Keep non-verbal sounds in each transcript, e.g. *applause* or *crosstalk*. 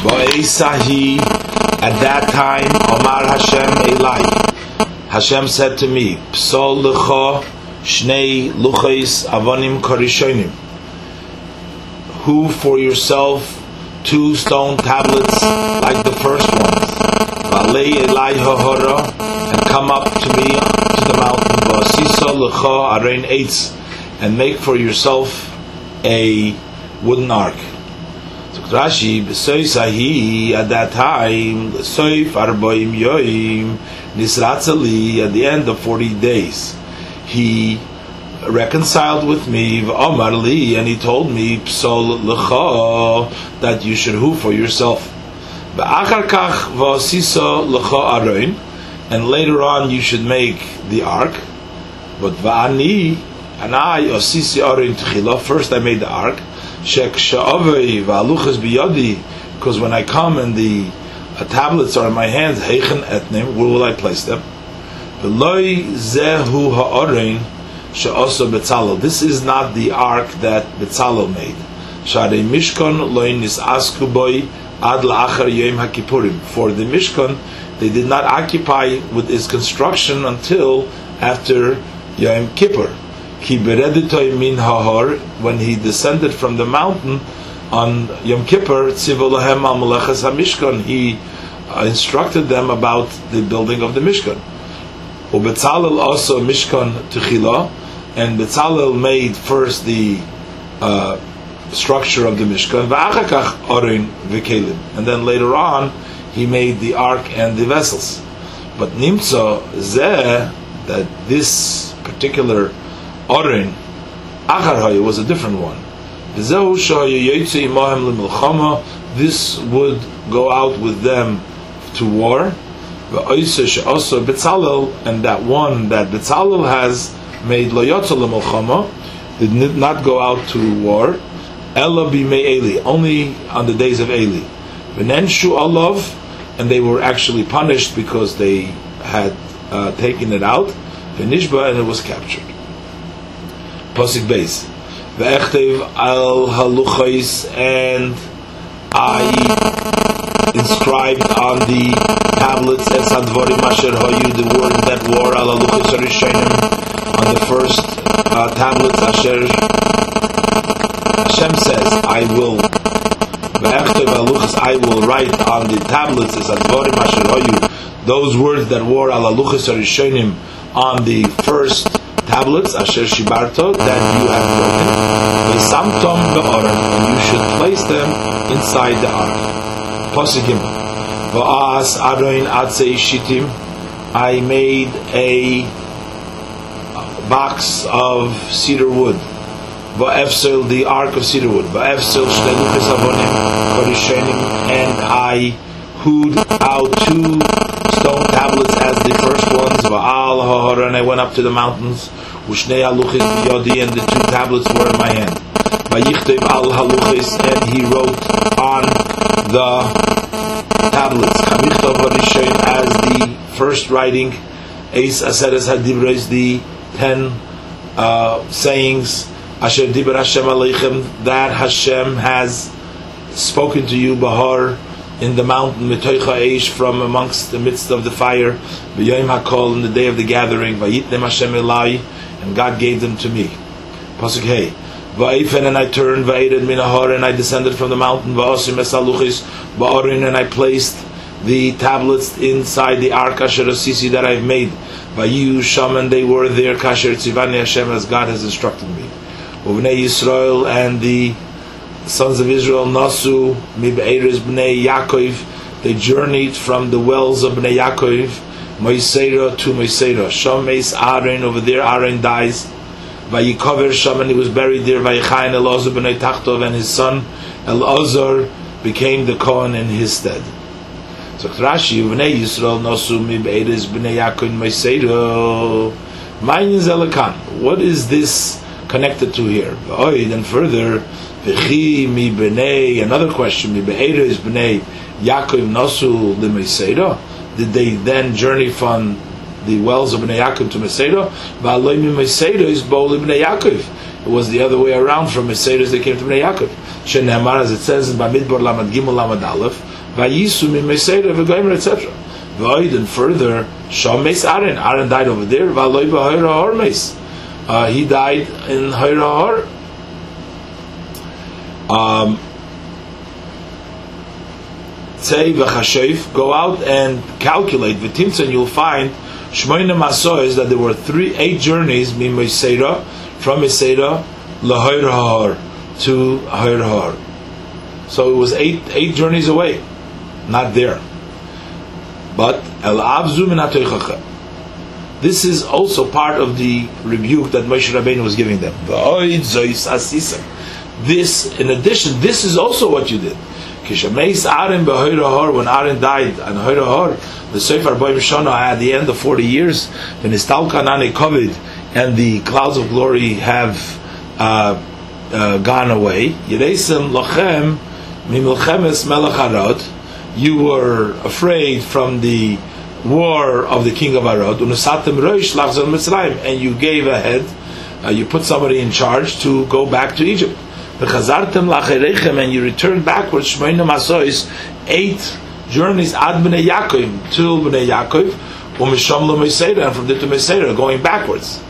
Sahi, at that time, Omar Hashem Eli. Hashem said to me, Psol lecha shnei luchais avonim korishonim. Who for yourself two stone tablets like the first ones. Valei Eli hahora, and come up to me to the mountain. V'asisa lecha arein eitz, and make for yourself a wooden ark. Rashi, Sahi, at that time, Soif Arboim Yoim, Nisratzali, at the end of 40 days, he reconciled with me, Omar Li, and he told me, Psol Lecha, that you should who for yourself. Kach Vasiso Lecha Aroin, and later on you should make the ark. But Va'ani, and I, Osisi Aroin Tchila, first I made the ark because when I come and the uh, tablets are in my hands, heichen etnim, where will I place them? This is not the ark that Betzalel made. For the Mishkan, they did not occupy with its construction until after Yom Kippur min when he descended from the mountain on Yom Kippur, tzivolahem al hamishkan, he uh, instructed them about the building of the Mishkan. Ubetzalel also Mishkan Techila, and Betzalel made first the uh, structure of the Mishkan, orin v'kelim, and then later on he made the ark and the vessels. But nimtzo zeh that this particular Orin, Achar was a different one. This would go out with them to war. And that one that Betzalel has made did not go out to war. Ella Eli, only on the days of Eli. Venenshu Alav, and they were actually punished because they had uh, taken it out. Venishba, and it was captured. Pasik base. Ve'echtev al haluchais and I inscribed on the tablets et sadvorim asher hoyu the word that were al haluchais arishonim on the first uh, tablets asher Hashem says I will Ve'echtev haluchais I will write on the tablets et sadvorim asher hoyu those words that were al haluchais arishonim on the first tablets asher shibarto that you have broken v'samtom be'oren and you should place them inside the ark. Posikim. V'as aroin atzei shitim I made a box of cedar wood. V'efsel the ark of cedar wood. V'efsel shleluchis avonim and I hewed out two stone tablets as the first ones va'al and I went up to the mountains Ushnei haluchis biyodi, and the two tablets were in my hand. Vayichtev al haluchis, and he wrote on the tablets. Kamichtov harishayin as the first writing. Eis aseres hadibres, the ten uh, sayings. Asher dibur Hashem aleichem, that Hashem has spoken to you, Bahar, in the mountain, mitoicha eish, from amongst the midst of the fire, v'yoyim hakol, in the day of the gathering, vayitnem Hashem elai, and God gave them to me. Pasuk Hey. Va'ifen and I turned Va'ided minahar and I descended from the mountain Va'osim esaluchis Ba'orin and I placed the tablets inside the ark Asher Asisi that I've made. Vayu Sham and they were there Kasher Tzivani Hashem as God has instructed me. Uvnei Yisrael and the sons of Israel Nasu Mib'eres Bnei Yaakov they journeyed from the wells of Bnei Yaakov Moiseira to Moiseira. Shomeis Aaron, over there Aaron dies. Vayikover Sham, and he was buried there. Vayichayin Elazar b'nei Tachtov, and his son Elazar became the Kohen in his stead. So Rashi, Bnei Yisrael Nosu Mib'eres Bnei Yaakov Moiseira. Mayin Zelakan. What is this connected to here? Oh, then further, V'chi mi b'nei, another question, mi b'eres b'nei Yaakov Nosu l'Moiseira did they then journey from the wells of Bnei Yaakov to Meseda? V'aloimi Meseda is Bol Bnei Yaakov. It was the other way around from Meseres they came to Bnei Yaakov. Shenemar, as it says in Bamidbar Lamad Gimel Lamad Aleph, Vayisu mi Meseres v'goymer, etc. Void and further, Shom Meis Aaron. Aaron died over there. V'aloi b'hoyra hor meis. Uh, he died in Hoyra Hor. Um, go out and calculate v'timtzan. You'll find shmoina masois that there were three, eight journeys mi Meseira from Meseira lahoyra to Hoyra So it was eight eight journeys away, not there. But el. This is also part of the rebuke that Moshe Rabbeinu was giving them. This, in addition, this is also what you did. When Aaron died and Hoyrahor, the Sefer Boim Shana at the end of 40 years, when Istalkanane COVID and the clouds of glory have uh, uh, gone away, Yeresim Lochem Mimilchemes Melech Arad, you were afraid from the war of the king of Arad, and you gave a head, uh, you put somebody in charge to go back to Egypt. And you returned backwards, eight journeys ad b'nei Yaakov, to b'nei Yaakov, and from there to Meseira, going backwards.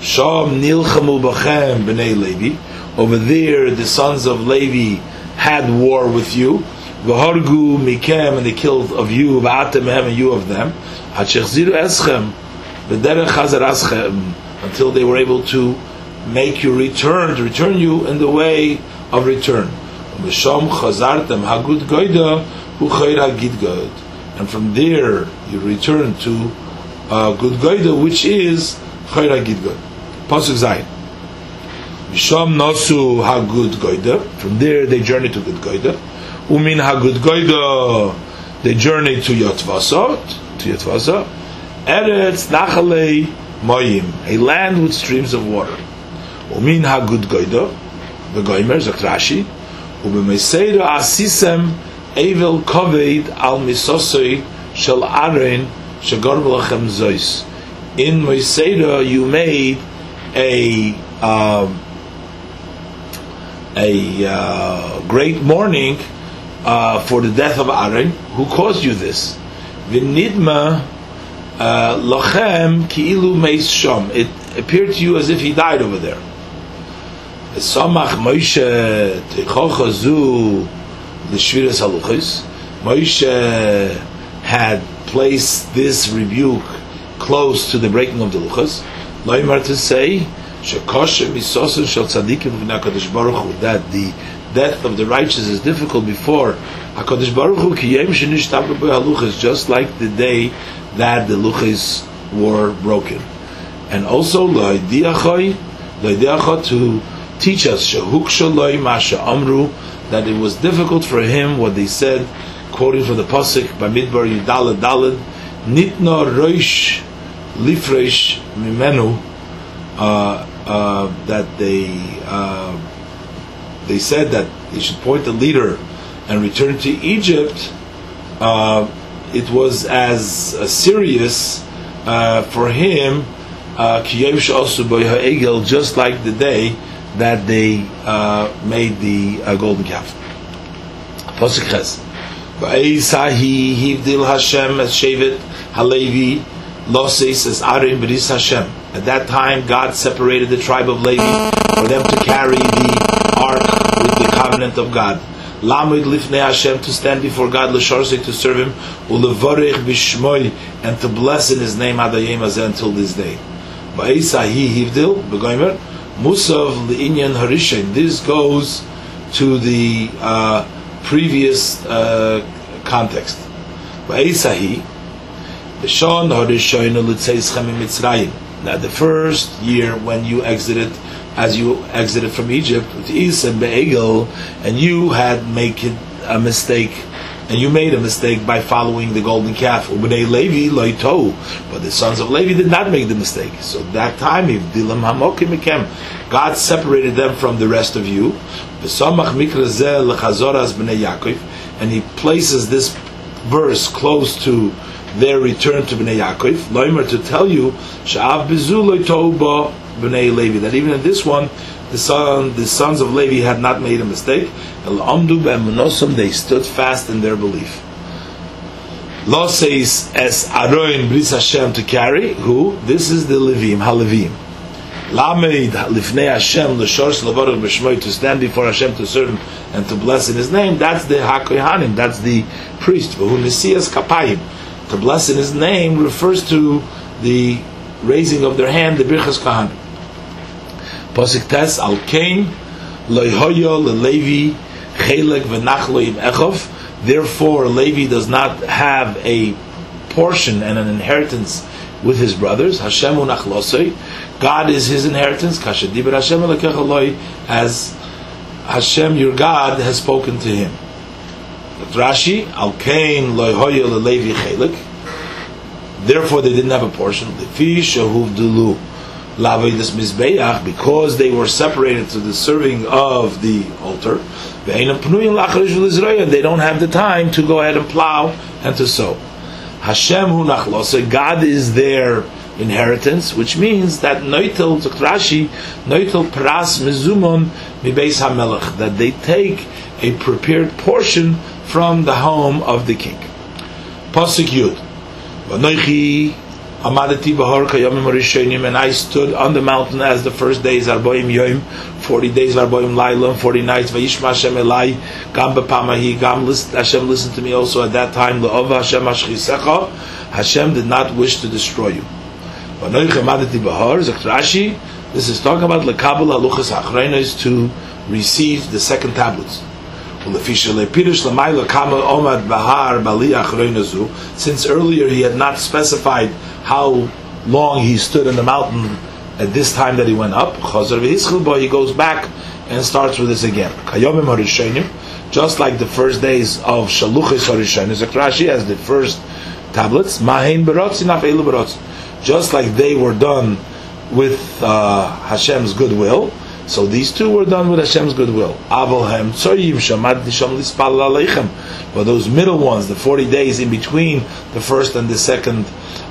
Sham nilchamu b'chem b'nei Levi. Over there, the sons of Levi had war with you. V'hargu mikem, and they killed of you, v'atem and you of them. Hachechziru eschem, v'derech chazar eschem, until they were able to make you return, to return you in the way of return. And from there, you return to uh, good goida, which is chayr hagid goid. Pasuk Zayin. Misham nasu hagud goida. From there, they journey to good goida. Umin Hagud Goida, they journey to Yotvasa, to Yotvasa, Eretz Nachalei Moyim, a land with streams of water. Umin Hagud Goida, the Goimer, Zakrashi, Ubemeseira Asisem, Evel Koveid Al Misosoi Shel Aaron Shagor Zois. In Moiseira you made a um, a uh, great mourning uh, for the death of Aaron, who caused you this. V'nidma uh, lochem ki'ilu meis shom. It appeared to you as if he died over there. Samach Moshe techochazu l'shviras haluchis. Moshe had placed this rebuke close to the breaking of the luchas. Loimar to say, shekoshem misosen shel tzadikim v'nakadosh baruch hu, that the death of the righteous is difficult before Hakadosh Baruch Hu kiyem haluchas, just like the day that the luchas were broken, and also loidiachoi to teach us amru that it was difficult for him what they said, quoting from the pasuk Bamidbar Yudalad Dalad Roish Lifresh Mimenu uh, uh, that they. Uh, they said that they should point the leader and return to Egypt, uh, it was as uh, serious uh, for him, uh, just like the day that they uh, made the uh, golden calf. Pasuk Ches. Hashem as Shevet Halevi Loses as Arim Bris Hashem. At that time, God separated the tribe of Levi for them to carry the ark with the covenant of God. Lamid lifnei Hashem to stand before God, l'sharsei to serve Him, ulevarech b'shmoi and to bless in His name adayim until this day. Ba'isa hi hivdil b'goymer musav li'inyan harishin. This goes to the uh, previous uh, context. Ba'isa hi b'shon harishin l'tzeischem mitzrayim. Now the first year when you exited as you exited from Egypt with Is and Be'egel, and you had made a mistake, and you made a mistake by following the golden calf. Ubnei Levi loito, but the sons of Levi did not make the mistake. So that time, if dilam hamokim God separated them from the rest of you. And he places this verse close to their return to Bnei Yaakov. Loimer to tell you, b'nei Levi. That even in this one, the son, the sons of Levi had not made a mistake. El Amdu They stood fast in their belief. Law says as Aroin Bris Hashem to carry. Who? This is the Levim, Halevim. Lamed Lifnei Hashem L'Shor Slavarach B'Shmoy to stand before Hashem to serve and to bless in His name. That's the Hakohanim. That's the priest. V'Hu Nesias Kapayim. To bless in His name refers to the raising of their hand, the Birchas Kahanim. Pasuk Tes Al Kain Loihoyo LeLevi Chelek V'Nachlo Im Echov Therefore, Levi does not have a portion and an inheritance with his brothers. Hashem unachlosei. God is his inheritance. Kashadibir Hashem as Hashem, your God, has spoken to him. Rashi, Al Kain loyhoya Levi chelik. Therefore, they didn't have a portion. Lefi shahuv delu because they were separated to the serving of the altar. They don't have the time to go ahead and plow and to sow. Hashem hu nachlose, God is their inheritance, which means that noitel Rashi, noitel pras mizumon mibeis hamelech, that they take a prepared portion from the home of the king. Pasuk Yud. Amadati Bahar Kayamim Rishonim, and I stood on the mountain as the first days Arboim Yom, forty days Arboim Laila, forty nights Vayishma Hashem Elai, Gam Bepamahi, Gam Hashem listened to me also at that time. Le'ov Hashem Ashchisecha, Hashem did not wish to destroy you. Vanoich Amadati Bahar Rashi. This is talking about Lekabel Haluchas Achreinos to receive the second tablets. Since earlier he had not specified how long he stood in the mountain at this time that he went up, he goes back and starts with this again. Just like the first days of Shaluchis Harishonim, Rashi has the first tablets, just like they were done with uh, Hashem's goodwill so these two were done with Hashem's goodwill. But those middle ones, the forty days in between the first and the second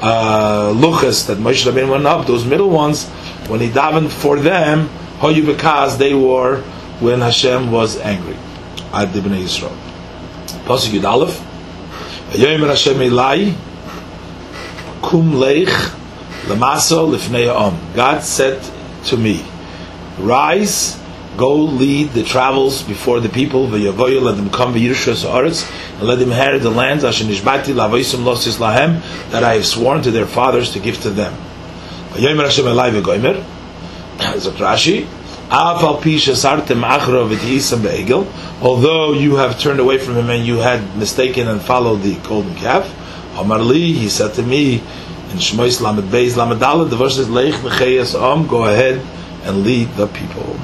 uh, luchas that Moshe Rabbeinu went up, those middle ones, when he davened for them, hoyu because they were when Hashem was angry. Ad Ibn Yisrael. Pasuk Yud Aleph. Yoyim Hashem Elai kum leich lamaso lifnei God said to me, Rise, go lead the travels before the people, let them come v'yirshus ha'aretz, and let them inherit the lands, that I have sworn to their fathers to give to them. V'yomer Hashem *clears throat* Rashi, although you have turned away from him and you had mistaken and followed the golden calf, Amarli, he said to me, in Shmois Lamed Beis Lamed the verse is go ahead and lead the people.